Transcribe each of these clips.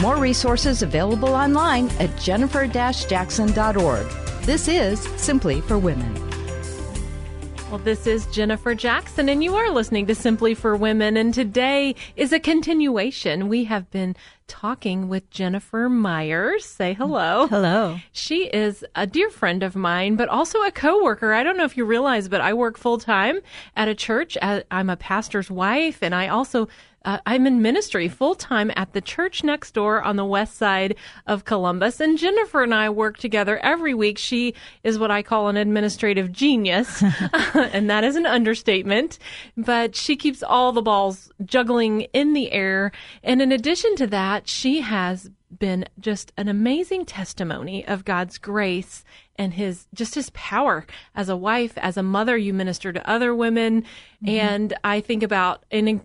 More resources available online at jennifer-jackson.org. This is Simply for Women. Well, this is Jennifer Jackson, and you are listening to Simply for Women. And today is a continuation. We have been talking with Jennifer Myers. Say hello. Hello. She is a dear friend of mine, but also a coworker. I don't know if you realize, but I work full time at a church. I'm a pastor's wife, and I also uh, I'm in ministry full time at the church next door on the west side of Columbus. And Jennifer and I work together every week. She is what I call an administrative genius, and that is an understatement. But she keeps all the balls juggling in the air. And in addition to that, she has been just an amazing testimony of God's grace and his just his power as a wife as a mother you minister to other women mm-hmm. and i think about an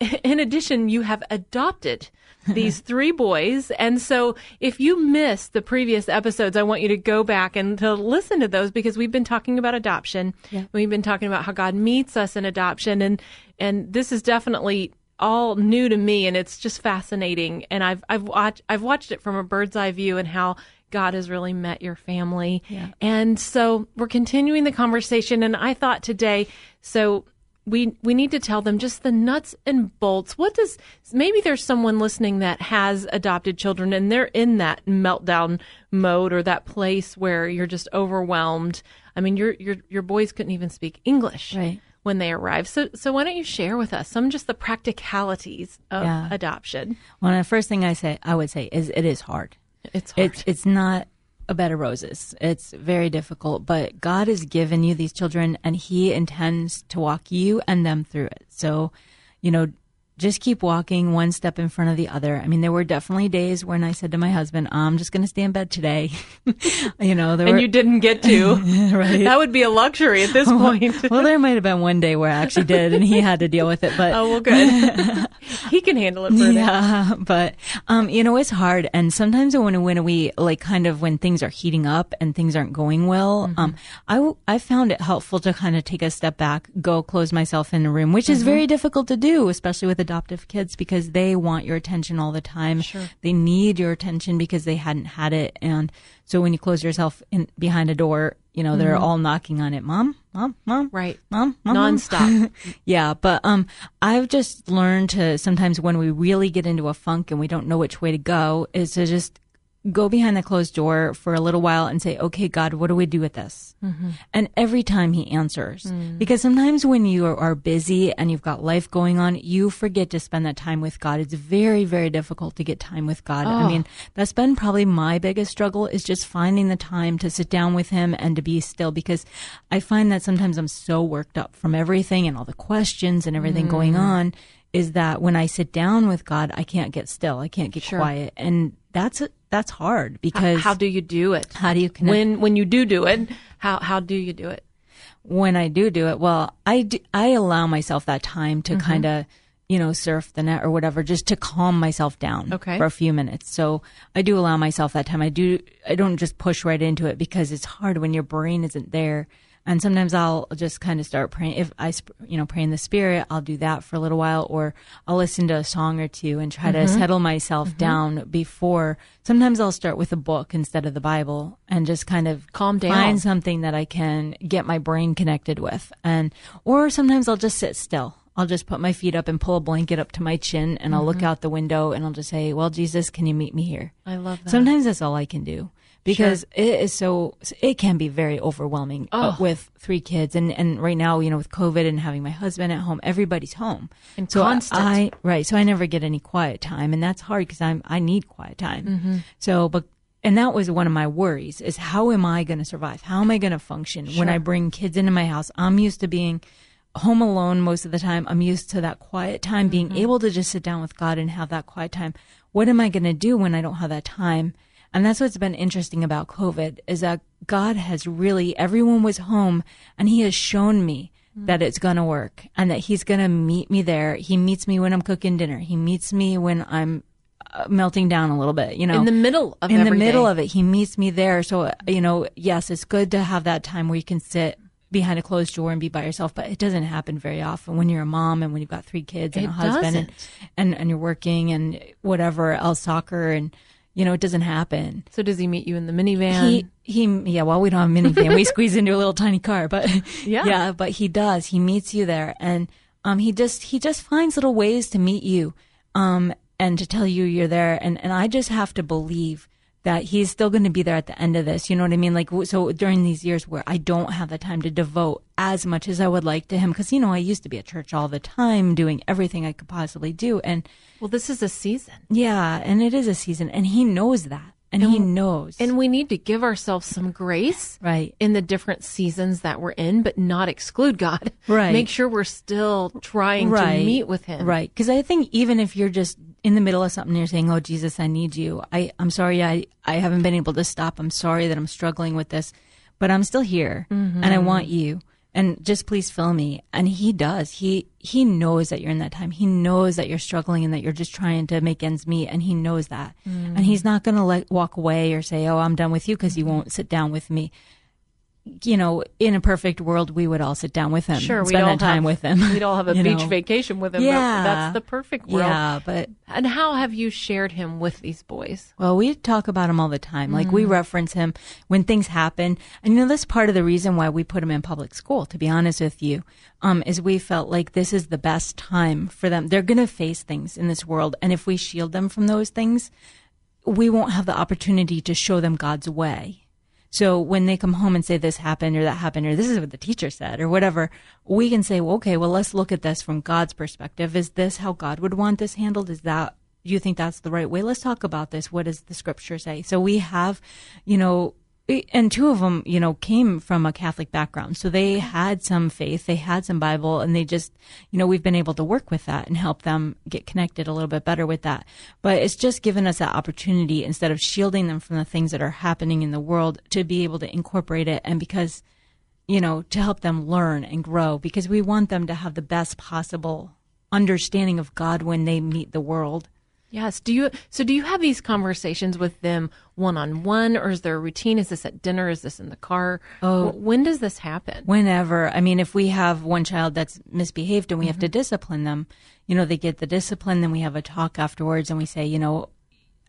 in addition, you have adopted these three boys. And so if you missed the previous episodes, I want you to go back and to listen to those because we've been talking about adoption. Yeah. We've been talking about how God meets us in adoption. And, and this is definitely all new to me and it's just fascinating. And I've, I've watched, I've watched it from a bird's eye view and how God has really met your family. Yeah. And so we're continuing the conversation. And I thought today, so we we need to tell them just the nuts and bolts. What does maybe there's someone listening that has adopted children and they're in that meltdown mode or that place where you're just overwhelmed. I mean, your your your boys couldn't even speak English. Right. When they arrived. so so why don't you share with us some just the practicalities of yeah. adoption? Well, the first thing I say I would say is it is hard. It's hard. It's it's not a bed of roses. It's very difficult, but God has given you these children and He intends to walk you and them through it. So, you know, just keep walking one step in front of the other. I mean, there were definitely days when I said to my husband, I'm just going to stay in bed today. you know, there and were... you didn't get to. right. That would be a luxury at this point. well, there might have been one day where I actually did and he had to deal with it, but. Oh, well, good. he can handle it for Yeah. But, um, you know, it's hard. And sometimes when, when we, like, kind of when things are heating up and things aren't going well, mm-hmm. um, I, I found it helpful to kind of take a step back, go close myself in a room, which mm-hmm. is very difficult to do, especially with a adoptive kids because they want your attention all the time. Sure. They need your attention because they hadn't had it. And so when you close yourself in behind a door, you know, mm-hmm. they're all knocking on it. Mom, mom, mom. Right. Mom, mom. Nonstop. yeah. But, um, I've just learned to sometimes when we really get into a funk and we don't know which way to go is to just go behind the closed door for a little while and say, okay, God, what do we do with this? Mm-hmm. And every time he answers, mm. because sometimes when you are busy and you've got life going on, you forget to spend that time with God. It's very, very difficult to get time with God. Oh. I mean, that's been probably my biggest struggle is just finding the time to sit down with him and to be still because I find that sometimes I'm so worked up from everything and all the questions and everything mm. going on is that when I sit down with God, I can't get still. I can't get sure. quiet. And that's that's hard because how, how, do you do it? How do you connect? When when you do do it, how how do you do it? When I do do it, well, I do, I allow myself that time to mm-hmm. kind of you know surf the net or whatever, just to calm myself down okay. for a few minutes. So I do allow myself that time. I do I don't just push right into it because it's hard when your brain isn't there and sometimes I'll just kind of start praying. If I, you know, pray in the spirit, I'll do that for a little while, or I'll listen to a song or two and try mm-hmm. to settle myself mm-hmm. down before. Sometimes I'll start with a book instead of the Bible and just kind of calm down, find something that I can get my brain connected with, and or sometimes I'll just sit still. I'll just put my feet up and pull a blanket up to my chin, and I'll look mm-hmm. out the window and I'll just say, "Well, Jesus, can you meet me here?" I love that. Sometimes that's all I can do because sure. it is so it can be very overwhelming uh, oh. with three kids and and right now you know with covid and having my husband at home everybody's home and so constant. I, right so i never get any quiet time and that's hard because i'm i need quiet time mm-hmm. so but and that was one of my worries is how am i going to survive how am i going to function sure. when i bring kids into my house i'm used to being home alone most of the time. I'm used to that quiet time, being Mm-hmm. able to just sit down with God and have that quiet time. What am I going to do when I don't have that time? And that's what's been interesting about COVID is that God has really, everyone was home and he has shown me Mm. that it's going to work and that he's going to meet me there. He meets me when I'm cooking dinner. He meets me when I'm uh, melting down a little bit, you know. In the middle of in the middle of it, he meets me there. So, you know, yes, it's good to have that time where you can sit behind a closed door and be by yourself, but it doesn't happen very often when you're a mom and when you've got three kids and It a husband and, and, and you're working and whatever else, soccer and, you know, it doesn't happen. So does he meet you in the minivan? He he yeah. Well, we don't have a minivan. we squeeze into a little tiny car, but Yeah. yeah. But he does. He meets you there, and um, he just he just finds little ways to meet you, um, and to tell you you're there. And and I just have to believe that he's still going to be there at the end of this. You know what I mean? Like so during these years where I don't have the time to devote as much as I would like to him, because you know I used to be at church all the time, doing everything I could possibly do, and well, this is a season. yeah, and it is a season, and he knows that, and he knows, And we need to give ourselves some grace right. in the different seasons that we're in, but not exclude God. Right. Make sure we're still trying to meet with Him. Right. Because I think even if you're just in the middle of something, you're saying, "Oh Jesus, I need you." I I'm sorry, I I haven't been able to stop. I'm sorry that I'm struggling with this, but I'm still here, and I mm-hmm. want you. And just please fill me. And he does. He he knows that you're in that time. He knows that you're struggling and that you're just trying to make ends meet. And he knows that. And mm. he's not going to let walk away or say, "Oh, I'm done with you," because you won't sit down with me. You know, in a perfect world, we would all sit down with him. Sure, spend all that time have, with him. We'd all have a beach know. vacation with him. Yeah. that's the perfect world. Yeah, but And how have you shared him with these boys? Well, we talk about him all the time. Like we reference him when things happen. And you know, this part of the reason why we put him in public school, to be honest with you, um, is we felt like this is the best time for them. They're going to face things in this world. And if we shield them from those things, we won't have the opportunity to show them God's way. So when they come home and say this happened or that happened or this is what the teacher said or whatever, we can say, well, okay, well, let's look at this from God's perspective. Is this how God would want this handled? Is that, do you think that's the right way? Let's talk about this. What does the scripture say? So we have, you know, and two of them, you know, came from a Catholic background. So they had some faith, they had some Bible, and they just, you know, we've been able to work with that and help them get connected a little bit better with that. But it's just given us that opportunity instead of shielding them from the things that are happening in the world to be able to incorporate it. And because, you know, to help them learn and grow because we want them to have the best possible understanding of God when they meet the world. Yes. Do you so do you have these conversations with them one on one or is there a routine? Is this at dinner? Is this in the car? Oh. When does this happen? whenever i mean if we have one child that's misbehaved and we have to mm-hmm. discipline them you know they get the discipline then we have a talk afterwards and we say you know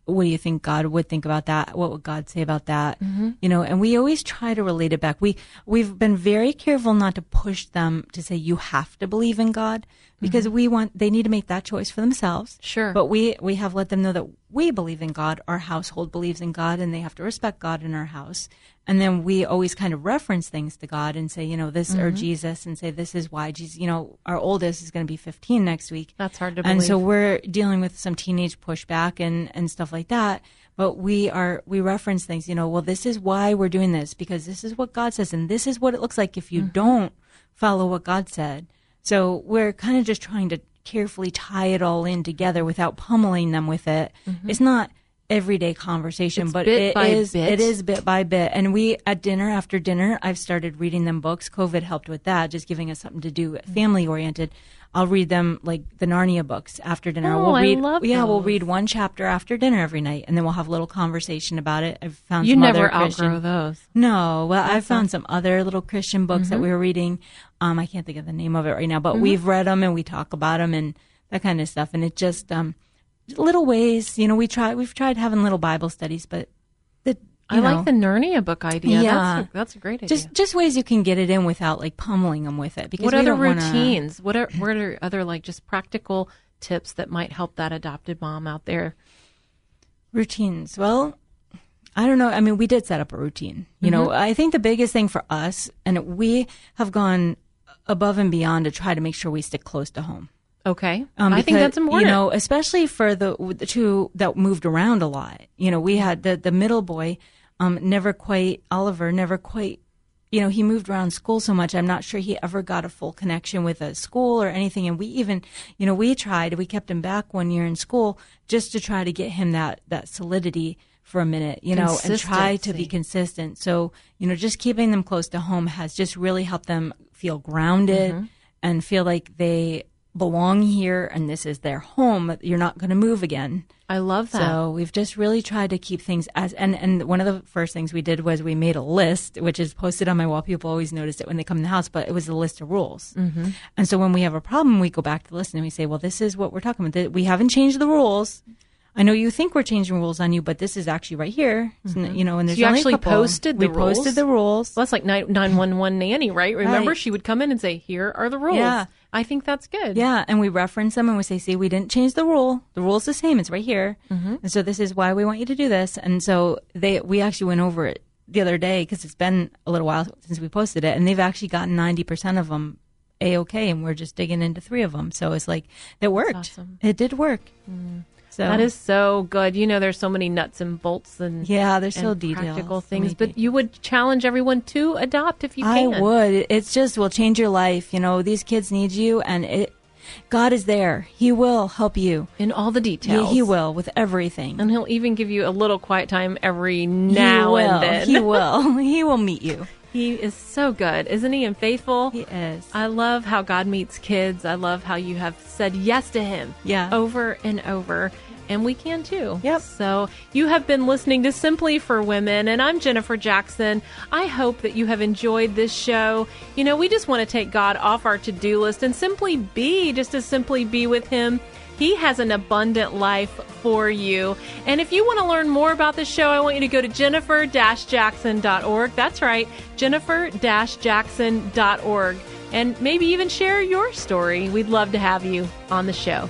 what do you think god would think about that? What would god say about that? Mm-hmm. You know and we always try to relate it back. We we've been very careful not to push them to say you have to believe in god because mm-hmm. we want they need to make that choice for themselves. Sure. but we we have let them know that we believe in God, our household believes in God, and they have to respect God in our house. And then we always kind of reference things to God and say, you know, this or mm-hmm. Jesus, and say this is why Jesus. You know, our oldest is going to be 15 next week. That's hard to believe. And so we're dealing with some teenage pushback and and stuff like that. But we are we reference things, you know, well, this is why we're doing this because this is what God says, and this is what it looks like if you mm-hmm. don't follow what God said. So we're kind of just trying to carefully tie it all in together without pummeling them with it. Mm-hmm. It's not everyday conversation, It's but it is bit. it is bit by bit. And we at dinner after dinner, I've started reading them books. COVID helped with that, just giving us something to do, Mm-hmm. family oriented. I'll read them like the Narnia books after dinner. Oh, we'll I read, love yeah, we'll read one chapter after dinner every night, and then we'll have a little conversation about it. I've found You some never other Christian- outgrow those. no, well, I've found some other little Christian books Mm-hmm. that we were reading. Um, I can't think of the name of it right now, but we've read them and we talk about them and that kind of stuff. And it just um, little ways, you know, we try. We've tried having little Bible studies, but the I you like the Narnia book idea. Yeah. That's a, that's a great idea. just just ways you can get it in without like pummeling them with it. Because what other don't wanna- routines? What are what are other like just practical tips that might help that adopted mom out there? routines? Well, I don't know. I mean, we did set up a routine. You know, mm-hmm. I think the biggest thing for us, and we have gone above and beyond to try to make sure we stick close to home. Okay, Um, I think that's important. You know, especially for the, the two that moved around a lot. You know, we had the the middle boy, um, never quite Oliver, never quite you know, he moved around school so much. I'm not sure he ever got a full connection with a school or anything. And we even, you know, we tried, we kept him back one year in school just to try to get him that, that solidity for a minute, you know, and try to be consistent. So, you know, just keeping them close to home has just really helped them feel grounded mm-hmm. and feel like they belong here and this is their home. You're not going to move again. I love that. So we've just really tried to keep things as and and one of the first things we did was we made a list, which is posted on my wall. People always notice it when they come in the house, but it was a list of rules. Mm-hmm. And so when we have a problem, we go back to the list and we say, well, this is what we're talking about. We haven't changed the rules. I know you think we're changing rules on you, but this is actually right here. Mm-hmm. You know, and there's so you only actually posted the we rules. posted the rules. Well, that's like nine one one nanny, right? Remember, right. she would come in and say, "Here are the rules." Yeah. I think that's good. Yeah, and we reference them and we say, "See, we didn't change the rule. The rule's the same. It's right here." Mm-hmm. And so this is why we want you to do this. And so they we actually went over it the other day because it's been a little while since we posted it, and they've actually gotten ninety percent of them a okay, and we're just digging into three of them. So it's like it worked. Awesome. It did work. Mm. So that is so good. You know, there's so many nuts and bolts and yeah, there's so detailed practical things. But you would challenge everyone to adopt if you can. I would. It's just will change your life. You know, these kids need you, and it. God is there. He will help you in all the details. Yeah, he will with everything, and he'll even give you a little quiet time every now and then. He will. he will meet you. He is so good, isn't he? And faithful. He is. I love how God meets kids. I love how you have said yes to him. Yeah. Over and over and we can too. Yep. So you have been listening to Simply for Women, and I'm Jennifer Jackson. I hope that you have enjoyed this show. You know, we just want to take God off our to do list and simply be, just to simply be with Him. He has an abundant life for you. And if you want to learn more about this show, I want you to go to jennifer jackson.org. That's right, jennifer jackson.org. And maybe even share your story. We'd love to have you on the show.